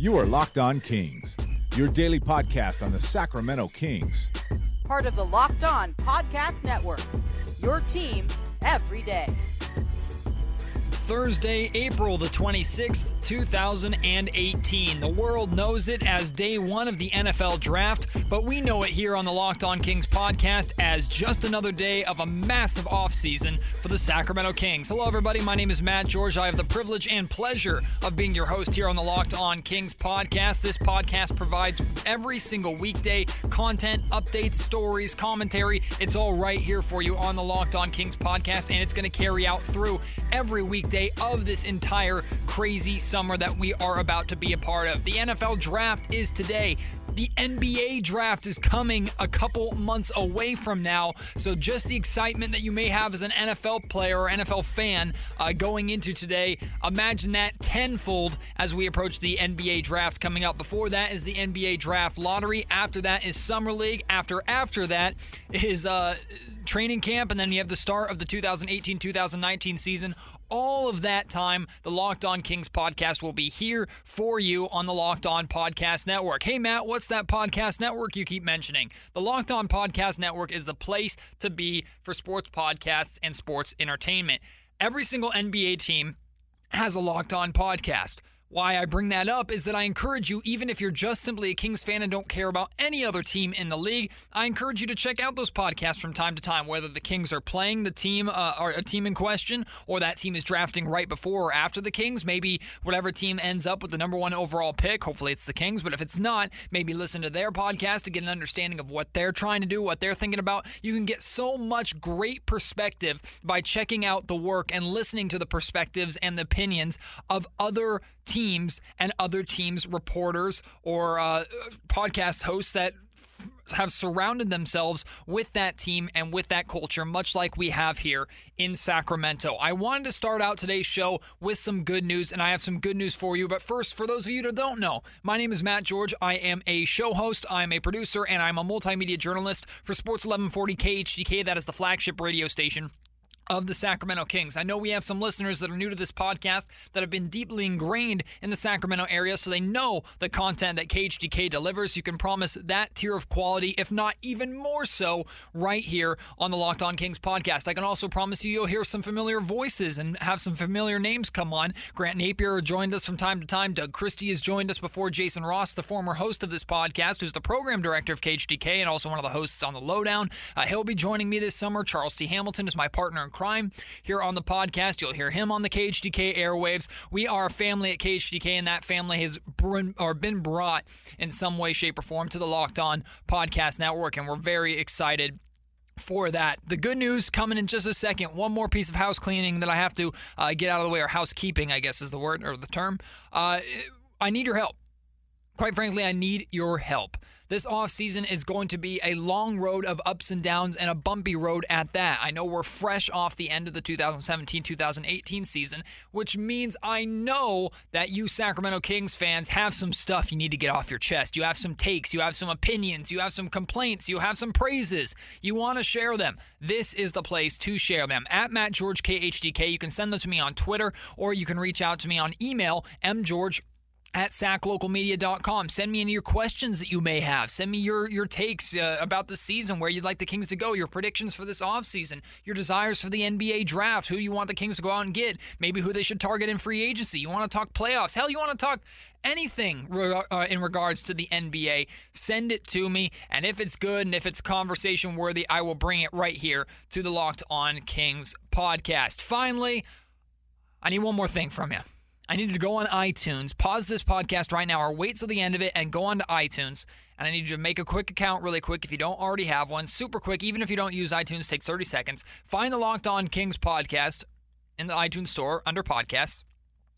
You are Locked On Kings, your daily podcast on the Sacramento Kings. Part of the Locked On Podcast Network. Your team every day. Thursday, April the 26th, 2018. The world knows it as day one of the NFL draft, but we know it here on the Locked On Kings podcast as just another day of a massive offseason for the Sacramento Kings. Hello, everybody. My name is Matt George. I have the privilege and pleasure of being your host here on the Locked On Kings podcast. This podcast provides every single weekday content, updates, stories, commentary. It's all right here for you on the Locked On Kings podcast, and it's going to carry out through every weekday day of this entire crazy summer that we are about to be a part of. The NFL draft is today. The NBA draft is coming a couple months away from now. So, just the excitement that you may have as an NFL player or NFL fan uh, going into today, imagine that tenfold as we approach the NBA draft coming up. Before that is the NBA draft lottery. After that is Summer League. After after that is uh, training camp, and then you have the start of the 2018 2019 season. All of that time, the Locked On Kings podcast will be here for you on the Locked On Podcast Network. Hey, Matt, what's that podcast network you keep mentioning? The Locked On Podcast Network is the place to be for sports podcasts and sports entertainment. Every single NBA team has a Locked On podcast. Why I bring that up is that I encourage you, even if you're just simply a Kings fan and don't care about any other team in the league, I encourage you to check out those podcasts from time to time, whether the Kings are playing the team uh, or a team in question, or that team is drafting right before or after the Kings. Maybe whatever team ends up with the number one overall pick, hopefully it's the Kings, but if it's not, maybe listen to their podcast to get an understanding of what they're trying to do, what they're thinking about. You can get so much great perspective by checking out the work and listening to the perspectives and the opinions of other teams and other teams' reporters or uh, podcast hosts that have surrounded themselves with that team and with that culture, much like we have here in Sacramento. I wanted to start out today's show with some good news, and I have some good news for you. But first, for those of you that don't know, my name is Matt George. I am a show host, I'm a producer, and I'm a multimedia journalist for Sports 1140 KHTK. That is the flagship radio station of the Sacramento Kings. I know we have some listeners that are new to this podcast that have been deeply ingrained in the Sacramento area, so they know the content that KHTK delivers. You can promise that tier of quality, if not even more so, right here on the Locked On Kings podcast. I can also promise you you'll hear some familiar voices and have some familiar names come on. Grant Napier joined us from time to time. Doug Christie has joined us before. Jason Ross, the former host of this podcast, who's the program director of KHTK and also one of the hosts on the Lowdown, uh, he'll be joining me this summer. Charles T. Hamilton is my partner crime here on the podcast. You'll hear him on the KHTK airwaves. We are a family at KHTK, and that family has been, or been brought in some way, shape, or form to the Locked On Podcast Network, and we're very excited for that. The good news coming in just a second. One more piece of house cleaning that I have to uh, get out of the way, or housekeeping, I guess is the word or the term. Uh, I need your help. Quite frankly, I need your help. This offseason is going to be a long road of ups and downs and a bumpy road at that. I know we're fresh off the end of the 2017 2018 season, which means I know that you Sacramento Kings fans have some stuff you need to get off your chest. You have some takes, you have some opinions, you have some complaints, you have some praises. You want to share them. This is the place to share them. At Matt George KHTK, you can send them to me on Twitter or you can reach out to me on email, mgeorge at saclocalmedia.com. Send me any of your questions that you may have. Send me your your takes uh, about the season, where you'd like the Kings to go, your predictions for this offseason, your desires for the NBA draft, who you want the Kings to go out and get, maybe who they should target in free agency. You want to talk playoffs. Hell, you want to talk anything uh, in regards to the NBA, send it to me. And if it's good and if it's conversation worthy, I will bring it right here to the Locked On Kings podcast. Finally, I need one more thing from you. I need you to go on iTunes, pause this podcast right now, or wait till the end of it and go on to iTunes. And I need you to make a quick account really quick if you don't already have one. Super quick, even if you don't use iTunes, takes 30 seconds. Find the Locked On Kings podcast in the iTunes store under podcasts.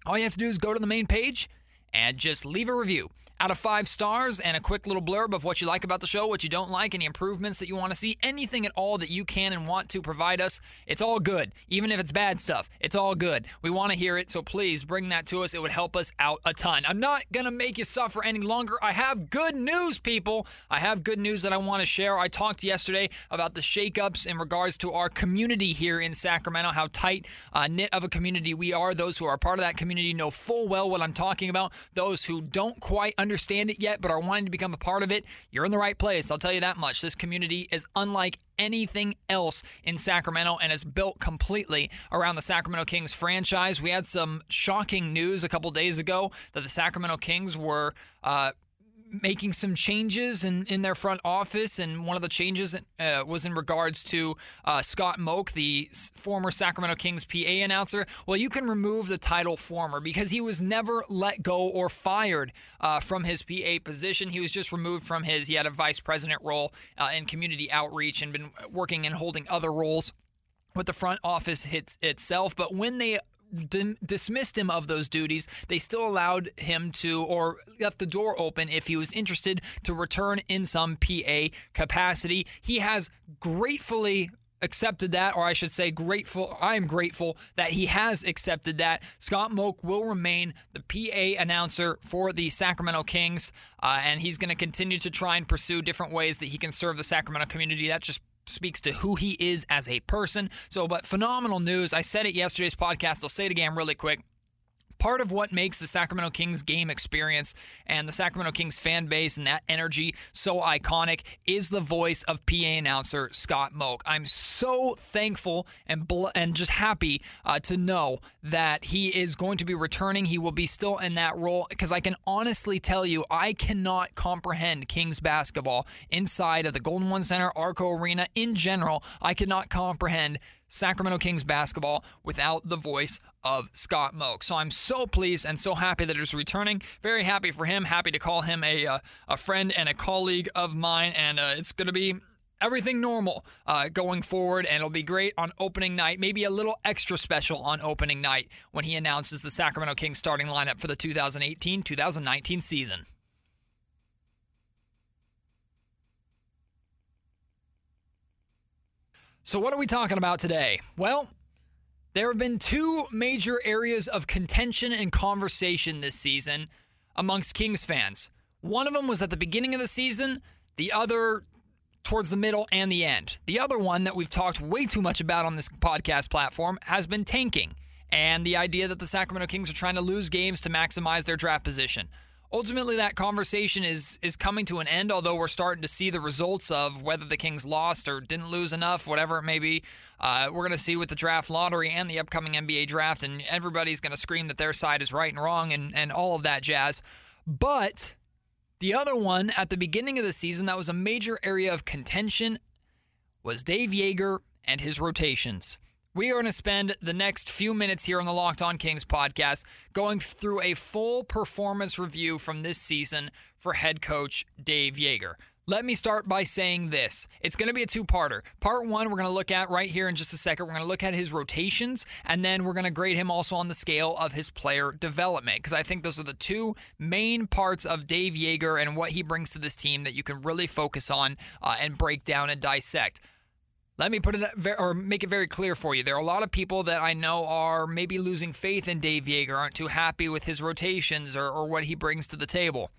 All you have to do is go to the main page and just leave a review. Out of five stars and a quick little blurb of what you like about the show, what you don't like, any improvements that you want to see, anything at all that you can and want to provide us. It's all good. Even if it's bad stuff, it's all good. We want to hear it, so please bring that to us. It would help us out a ton. I'm not going to make you suffer any longer. I have good news, people. I have good news that I want to share. I talked yesterday about the shakeups in regards to our community here in Sacramento, how tight uh, knit of a community we are. Those who are part of that community know full well what I'm talking about. Those who don't quite understand understand it yet but are wanting to become a part of it, you're in the right place. I'll tell you that much. This community is unlike anything else in Sacramento and is built completely around the Sacramento Kings franchise. We had some shocking news a couple days ago that the Sacramento Kings were. Uh, making some changes in, in their front office, and one of the changes uh, was in regards to uh, Scott Moak, the former Sacramento Kings PA announcer. Well, you can remove the title former because he was never let go or fired uh, from his PA position. He was just removed from his. He had a vice president role uh, in community outreach and been working and holding other roles with the front office hits itself. But when they dismissed him of those duties, they still allowed him to, or left the door open if he was interested to return in some PA capacity. He has gratefully accepted that, or I should say, grateful. I am grateful that he has accepted that. Scott Moak will remain the PA announcer for the Sacramento Kings, uh, and he's going to continue to try and pursue different ways that he can serve the Sacramento community. That just speaks to who he is as a person. So, but phenomenal news. I said it yesterday's podcast. I'll say it again really quick part of what makes the Sacramento Kings game experience and the Sacramento Kings fan base and that energy so iconic is the voice of PA announcer Scott Moak. I'm so thankful and bl- and just happy uh, to know that he is going to be returning. He will be still in that role because I can honestly tell you I cannot comprehend Kings basketball inside of the Golden One Center, Arco Arena in general. I cannot comprehend Sacramento Kings basketball without the voice of Scott Moak. So I'm so pleased and so happy that he's returning. Very happy for him. Happy to call him a, uh, a friend and a colleague of mine. And uh, it's going to be everything normal uh, going forward, and it'll be great on opening night. Maybe a little extra special on opening night when he announces the Sacramento Kings starting lineup for the 2018 2019 season. So, what are we talking about today? Well, there have been two major areas of contention and conversation this season amongst Kings fans. One of them was at the beginning of the season, the other towards the middle and the end. The other one that we've talked way too much about on this podcast platform has been tanking and the idea that the Sacramento Kings are trying to lose games to maximize their draft position ultimately that conversation is is coming to an end although we're starting to see the results of whether the kings lost or didn't lose enough whatever it may be. Uh, we're going to see with the draft lottery and the upcoming nba draft and everybody's going to scream that their side is right and wrong and, and all of that jazz. But the other one at the beginning of the season that was a major area of contention was dave joerger and his rotations we are going to spend the next few minutes here on the Locked On Kings podcast going through a full performance review from this season for head coach Dave Joerger. Let me start by saying this. It's going to be a two parter. Part one, we're going to look at right here in just a second. We're going to look at his rotations, and then we're going to grade him also on the scale of his player development, because I think those are the two main parts of Dave Joerger and what he brings to this team that you can really focus on uh, and break down and dissect. Let me put it or make it very clear for you. There are a lot of people that I know are maybe losing faith in Dave Joerger, aren't too happy with his rotations or, or what he brings to the table.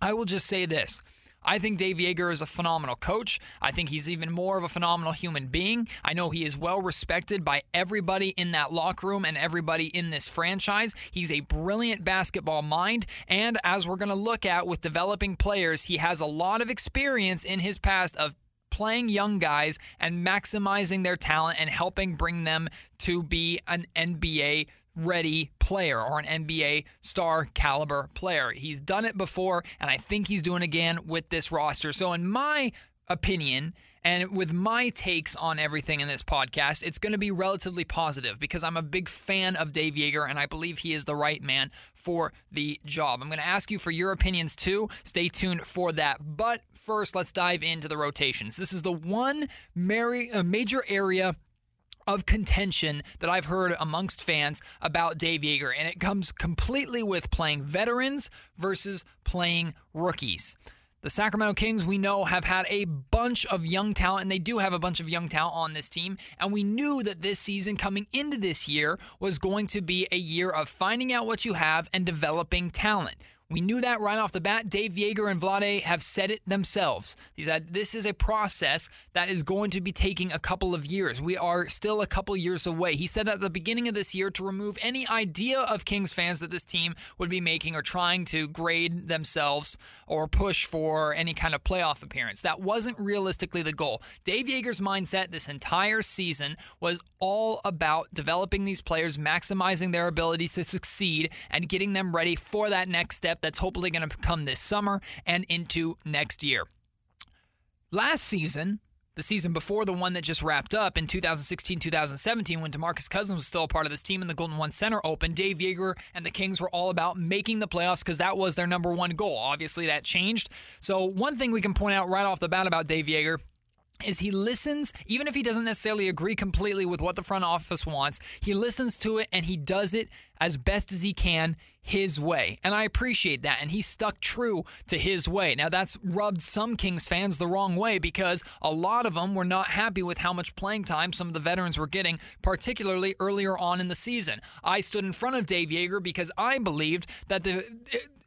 I will just say this. I think Dave Joerger is a phenomenal coach. I think he's even more of a phenomenal human being. I know he is well respected by everybody in that locker room and everybody in this franchise. He's a brilliant basketball mind. And as we're going to look at with developing players, he has a lot of experience in his past of playing young guys and maximizing their talent and helping bring them to be an NBA ready player or an NBA star caliber player. He's done it before, and I think he's doing again with this roster. So, in my opinion, and with my takes on everything in this podcast, it's going to be relatively positive because I'm a big fan of Dave Joerger and I believe he is the right man for the job. I'm going to ask you for your opinions too. Stay tuned for that. But first, let's dive into the rotations. This is the one uh, major area of contention that I've heard amongst fans about Dave Joerger, and it comes completely with playing veterans versus playing rookies. The Sacramento Kings, we know, have had a bunch of young talent, and they do have a bunch of young talent on this team. And we knew that this season coming into this year was going to be a year of finding out what you have and developing talent. We knew that right off the bat. Dave Joerger and Vlade have said it themselves. He said this is a process that is going to be taking a couple of years. We are still a couple years away. He said at the beginning of this year to remove any idea of Kings fans that this team would be making or trying to grade themselves or push for any kind of playoff appearance. That wasn't realistically the goal. Dave Joerger's mindset this entire season was all about developing these players, maximizing their ability to succeed, and getting them ready for that next step that's hopefully going to come this summer and into next year. Last season, the season before the one that just wrapped up in 2016 2017, when Demarcus Cousins was still a part of this team and the Golden One Center opened, Dave Joerger and the Kings were all about making the playoffs because that was their number one goal. Obviously, that changed. So, one thing we can point out right off the bat about Dave Joerger is he listens, even if he doesn't necessarily agree completely with what the front office wants, he listens to it and he does it as best as he can his way. And I appreciate that. And he stuck true to his way. Now, that's rubbed some Kings fans the wrong way because a lot of them were not happy with how much playing time some of the veterans were getting, particularly earlier on in the season. I stood in front of Dave Joerger because I believed that the,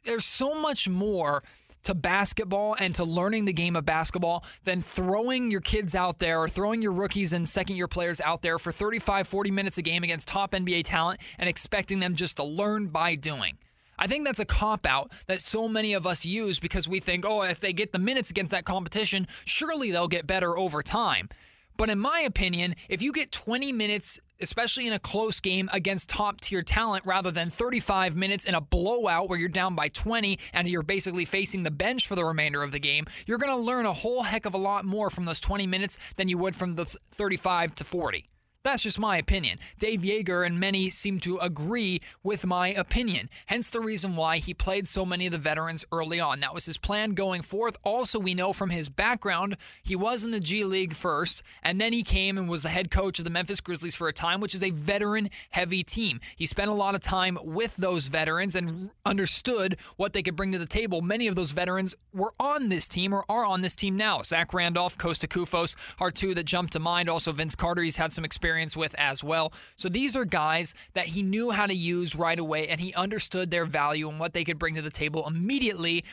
there's so much more to basketball and to learning the game of basketball than throwing your kids out there or throwing your rookies and second year players out there for 35, 40 minutes a game against top NBA talent and expecting them just to learn by doing. I think that's a cop out that so many of us use because we think, oh, if they get the minutes against that competition, surely they'll get better over time. But in my opinion, if you get 20 minutes, especially in a close game against top tier talent, rather than 35 minutes in a blowout where you're down by 20 and you're basically facing the bench for the remainder of the game, you're going to learn a whole heck of a lot more from those 20 minutes than you would from the 35 to 40. That's just my opinion. Dave Joerger and many seem to agree with my opinion. Hence the reason why he played so many of the veterans early on. That was his plan going forth. Also, we know from his background, he was in the G League first, and then he came and was the head coach of the Memphis Grizzlies for a time, which is a veteran heavy team. He spent a lot of time with those veterans and understood what they could bring to the table. Many of those veterans were on this team or are on this team now. Zach Randolph, Kosta Koufos are two that jump to mind. Also, Vince Carter, he's had some experience experience with as well. So these are guys that he knew how to use right away and he understood their value and what they could bring to the table immediately.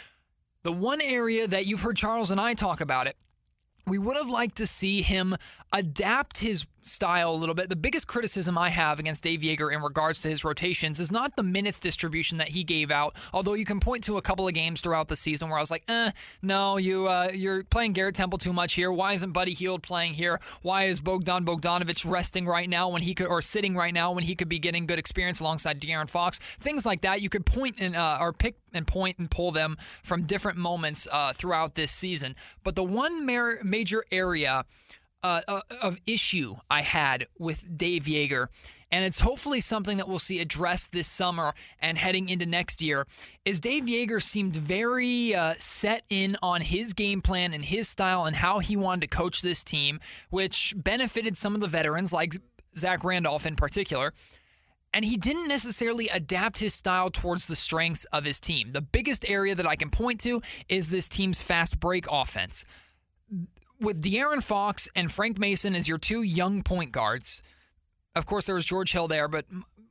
The one area that you've heard Charles and I talk about it, we would have liked to see him adapt his style a little bit. The biggest criticism I have against Dave Joerger in regards to his rotations is not the minutes distribution that he gave out. Although you can point to a couple of games throughout the season where I was like, eh, no, you uh, you're playing Garrett Temple too much here. Why isn't Buddy Hield playing here? Why is Bogdan Bogdanovic resting right now when he could or sitting right now when he could be getting good experience alongside De'Aaron Fox? Things like that you could point and uh, or pick and point and pull them from different moments uh, throughout this season. But the one major area uh, uh, of issue I had with Dave Joerger. and it's hopefully something that we'll see addressed this summer and heading into next year, is Dave Joerger seemed very uh, set in on his game plan and his style and how he wanted to coach this team, which benefited some of the veterans like Zach Randolph in particular. And he didn't necessarily adapt his style towards the strengths of his team. The biggest area that I can point to is this team's fast break offense with De'Aaron Fox and Frank Mason as your two young point guards, of course there was George Hill there, but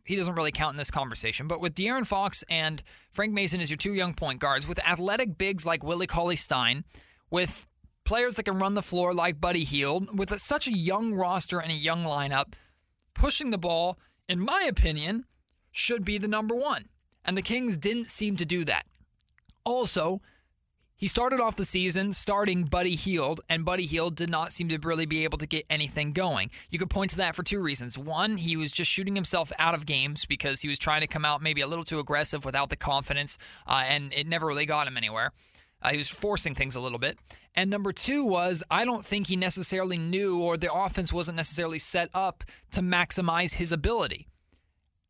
he doesn't really count in this conversation. But with De'Aaron Fox and Frank Mason as your two young point guards, with athletic bigs like Willie Cauley Stein, with players that can run the floor like Buddy Hield, with a, such a young roster and a young lineup, pushing the ball, in my opinion, should be the number one. And the Kings didn't seem to do that. Also, he started off the season starting Buddy Hield, and Buddy Hield did not seem to really be able to get anything going. You could point to that for two reasons. One, he was just shooting himself out of games because he was trying to come out maybe a little too aggressive without the confidence, uh, and it never really got him anywhere. Uh, he was forcing things a little bit. And number two was, I don't think he necessarily knew, or the offense wasn't necessarily set up to maximize his ability.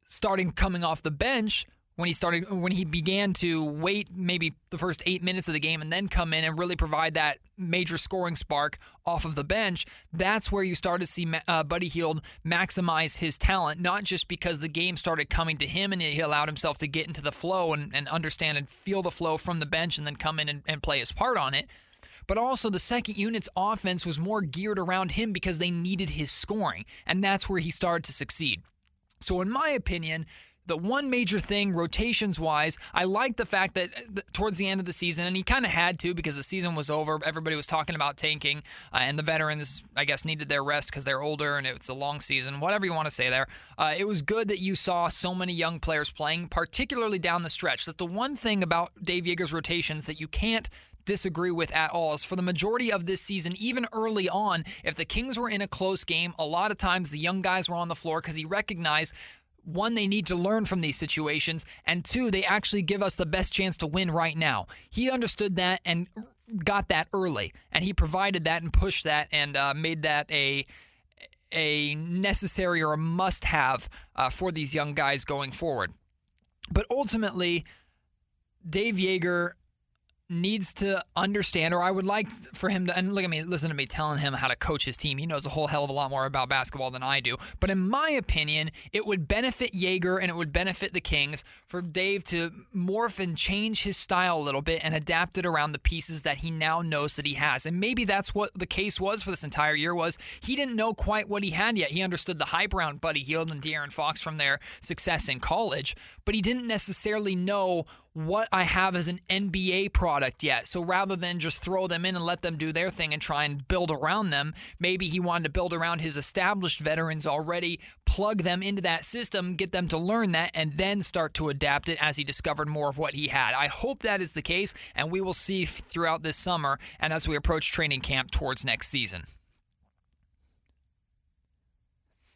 Starting coming off the bench when he started when he began to wait maybe the first eight minutes of the game and then come in and really provide that major scoring spark off of the bench that's where you start to see uh, buddy hield maximize his talent not just because the game started coming to him and he allowed himself to get into the flow and, and understand and feel the flow from the bench and then come in and, and play his part on it but also the second unit's offense was more geared around him because they needed his scoring and that's where he started to succeed. So in my opinion the one major thing, rotations wise, I like the fact that uh, towards the end of the season, and he kind of had to because the season was over. Everybody was talking about tanking, uh, and the veterans, I guess, needed their rest because they're older and it's a long season, whatever you want to say there. Uh, it was good that you saw so many young players playing, particularly down the stretch. That's the one thing about Dave Joerger's rotations that you can't disagree with at all is for the majority of this season, even early on, if the Kings were in a close game, a lot of times the young guys were on the floor because he recognized one, they need to learn from these situations, and two, they actually give us the best chance to win right now. He understood that and got that early, and he provided that and pushed that and uh, made that a a necessary or a must-have uh, for these young guys going forward. But ultimately, Dave Joerger needs to understand, or I would like for him to, and look at me, listen to me telling him how to coach his team. He knows a whole hell of a lot more about basketball than I do. But in my opinion, it would benefit Joerger and it would benefit the Kings for Dave to morph and change his style a little bit and adapt it around the pieces that he now knows that he has. And maybe that's what the case was for this entire year was he didn't know quite what he had yet. He understood the hype around Buddy Hield and De'Aaron Fox from their success in college, but he didn't necessarily know what I have as an NBA product yet. So rather than just throw them in and let them do their thing and try and build around them, maybe he wanted to build around his established veterans already, plug them into that system, get them to learn that, and then start to adapt it as he discovered more of what he had. I hope that is the case, and we will see throughout this summer and as we approach training camp towards next season.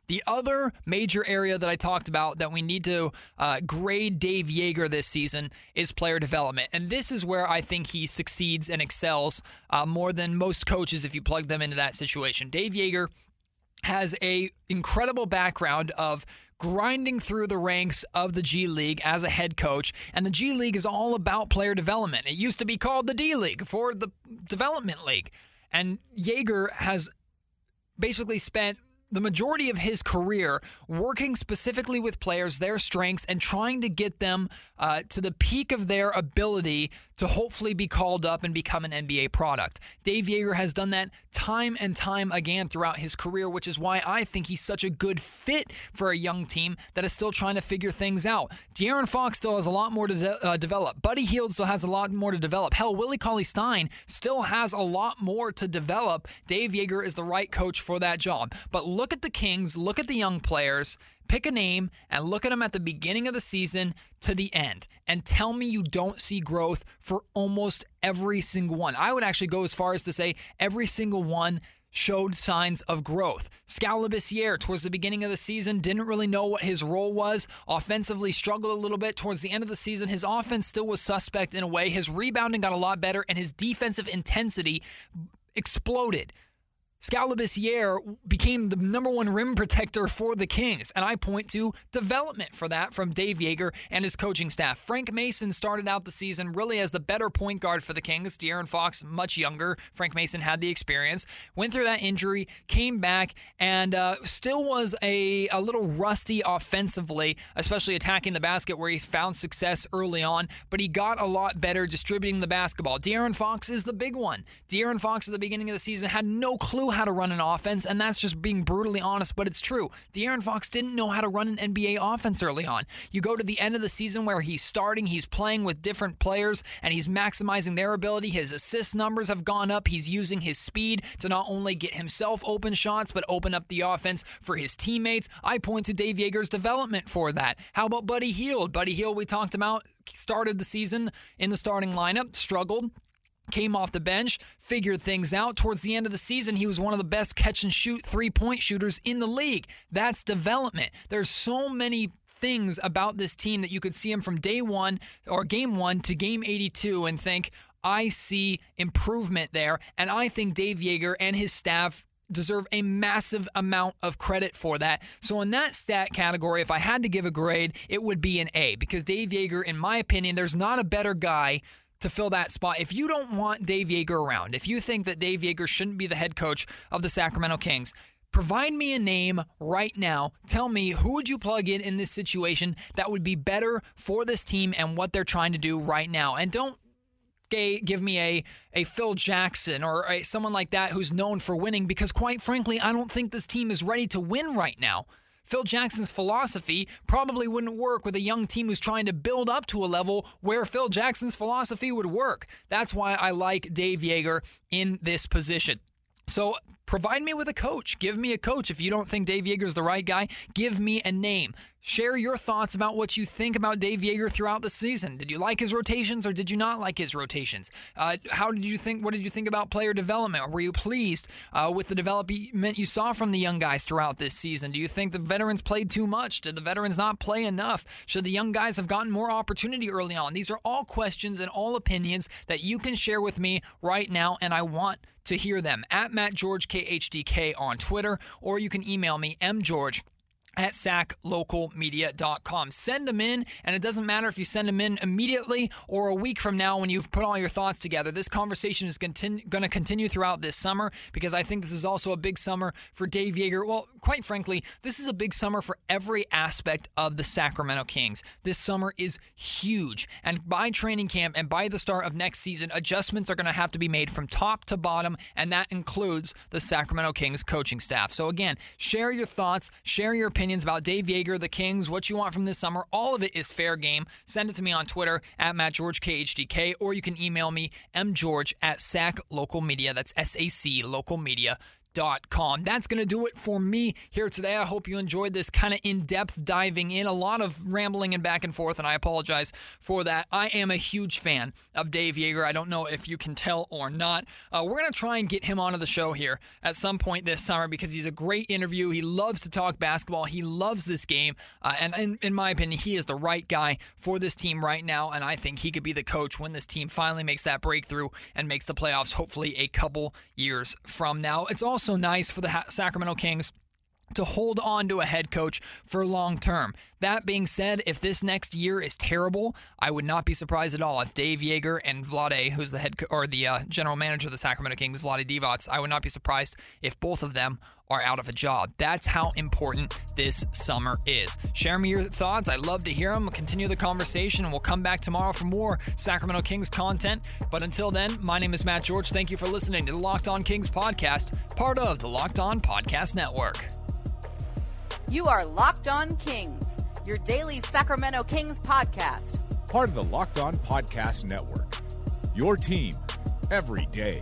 The other major area that I talked about that we need to uh, grade Dave Joerger this season is player development. And this is where I think he succeeds and excels uh, more than most coaches if you plug them into that situation. Dave Joerger has a incredible background of grinding through the ranks of the G League as a head coach. And the G League is all about player development. It used to be called the D League for the Development League. And Joerger has basically spent the majority of his career working specifically with players, their strengths, and trying to get them uh, to the peak of their ability to hopefully be called up and become an NBA product. Dave Joerger has done that time and time again throughout his career, which is why I think he's such a good fit for a young team that is still trying to figure things out. De'Aaron Fox still has a lot more to de- uh, develop. Buddy Hield still has a lot more to develop. Hell, Willie Cauley Stein still has a lot more to develop. Dave Joerger is the right coach for that job. But look at the Kings, look at the young players, pick a name and look at them at the beginning of the season to the end and tell me you don't see growth for almost every single one. I would actually go as far as to say every single one showed signs of growth. Skal towards the beginning of the season, didn't really know what his role was. Offensively, struggled a little bit. Towards the end of the season, his offense still was suspect in a way. His rebounding got a lot better, and his defensive intensity exploded. Skal became the number one rim protector for the Kings, and I point to development for that from Dave Joerger and his coaching staff. Frank Mason started out the season really as the better point guard for the Kings. De'Aaron Fox, much younger. Frank Mason had the experience. Went through that injury, came back, and uh, still was a, a little rusty offensively, especially attacking the basket where he found success early on, but he got a lot better distributing the basketball. De'Aaron Fox is the big one. De'Aaron Fox at the beginning of the season had no clue how to run an offense, and that's just being brutally honest, but it's true. De'Aaron Fox didn't know how to run an NBA offense early on. You go to the end of the season where he's starting, he's playing with different players, and he's maximizing their ability. His assist numbers have gone up. He's using his speed to not only get himself open shots, but open up the offense for his teammates. I point to Dave Joerger's development for that. How about Buddy Hield? Buddy Hield, we talked about, started the season in the starting lineup, struggled, came off the bench, figured things out. Towards the end of the season, he was one of the best catch and shoot three point shooters in the league. That's development. There's so many things about this team that you could see him from day one or game one to game 82 and think, I see improvement there. And I think Dave Joerger and his staff deserve a massive amount of credit for that. So, in that stat category, if I had to give a grade, it would be an A because Dave Joerger, in my opinion, there's not a better guy to fill that spot. If you don't want Dave Joerger around, if you think that Dave Joerger shouldn't be the head coach of the Sacramento Kings, provide me a name right now. Tell me who would you plug in in this situation that would be better for this team and what they're trying to do right now. And don't give me a, a Phil Jackson or a, someone like that who's known for winning because, quite frankly, I don't think this team is ready to win right now. Phil Jackson's philosophy probably wouldn't work with a young team who's trying to build up to a level where Phil Jackson's philosophy would work. That's why I like Dave Joerger in this position. So provide me with a coach. Give me a coach. If you don't think Dave Joerger is the right guy, give me a name. Share your thoughts about what you think about Dave Joerger throughout the season. Did you like his rotations or did you not like his rotations? Uh, how did you think? What did you think about player development? Were you pleased uh, with the development you saw from the young guys throughout this season? Do you think the veterans played too much? Did the veterans not play enough? Should the young guys have gotten more opportunity early on? These are all questions and all opinions that you can share with me right now, and I want to hear them at Matt George KHTK on Twitter, or you can email me mgeorge at saclocalmedia.com. Send them in, and it doesn't matter if you send them in immediately or a week from now when you've put all your thoughts together. This conversation is continu- going to continue throughout this summer because I think this is also a big summer for Dave Joerger. Well, quite frankly, this is a big summer for every aspect of the Sacramento Kings. This summer is huge, and by training camp and by the start of next season, adjustments are going to have to be made from top to bottom, and that includes the Sacramento Kings coaching staff. So, again, share your thoughts, share your opinions opinions about Dave Joerger, the Kings, what you want from this summer, all of it is fair game. Send it to me on Twitter at MattGeorgeKHTK, or you can email me mgeorge at saclocalmedia. That's S A C Local Media com. That's going to do it for me here today. I hope you enjoyed this kind of in depth diving in, a lot of rambling and back and forth, and I apologize for that. I am a huge fan of Dave Joerger. I don't know if you can tell or not. Uh, we're going to try and get him onto the show here at some point this summer because he's a great interview. He loves to talk basketball, he loves this game, uh, and in, in my opinion, he is the right guy for this team right now, and I think he could be the coach when this team finally makes that breakthrough and makes the playoffs, hopefully, a couple years from now. It's also also nice for the Sacramento Kings to hold on to a head coach for long term. That being said, if this next year is terrible, I would not be surprised at all if Dave Joerger and Vlade, who's the head co- or the uh, general manager of the Sacramento Kings, Vlade Divac, I would not be surprised if both of them are out of a job. That's how important this summer is. Share me your thoughts. I'd love to hear them. We'll continue the conversation, we'll come back tomorrow for more Sacramento Kings content. But until then, my name is Matt George. Thank you for listening to the Locked On Kings podcast, part of the Locked On Podcast Network. You are Locked On Kings, your daily Sacramento Kings podcast. Part of the Locked On Podcast Network. Your team every day.